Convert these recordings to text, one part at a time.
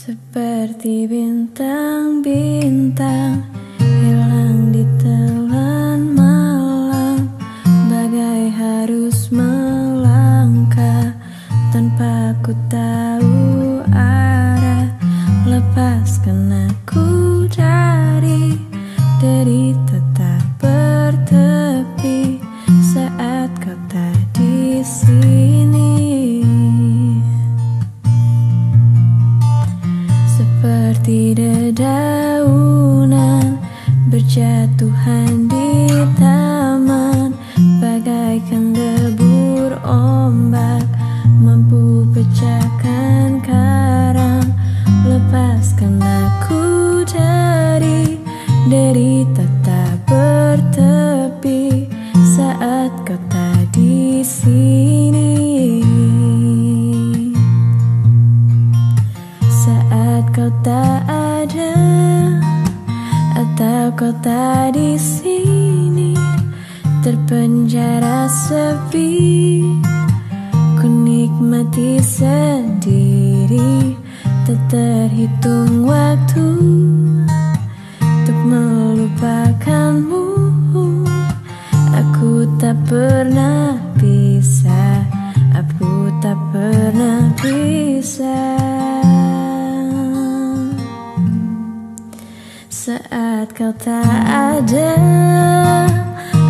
Seperti bintang-bintang hilang di telan malam Bagai harus melangkah tanpa ku tahu Seperti dedaunan berjatuhan di taman Bagaikan debur ombak mampu pecahkan karang Lepaskan aku dari derita tak bertepi Saat kau tak di sini. Kau tak tak di sini terpenjara sepi. Ku nikmati sendiri tak terhitung waktu untuk melupakanmu. Aku tak pernah saat kau tak ada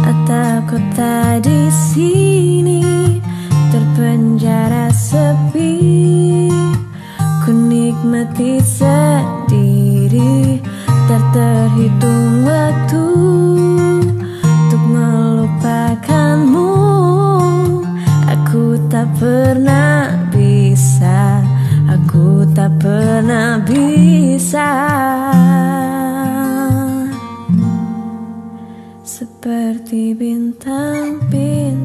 atau kau tak di sini terpenjara sepi ku nikmati sendiri tak terhitung waktu untuk melupakanmu. Aku tak pernah bisa aku tak pernah bisa Seperti bintang-bintang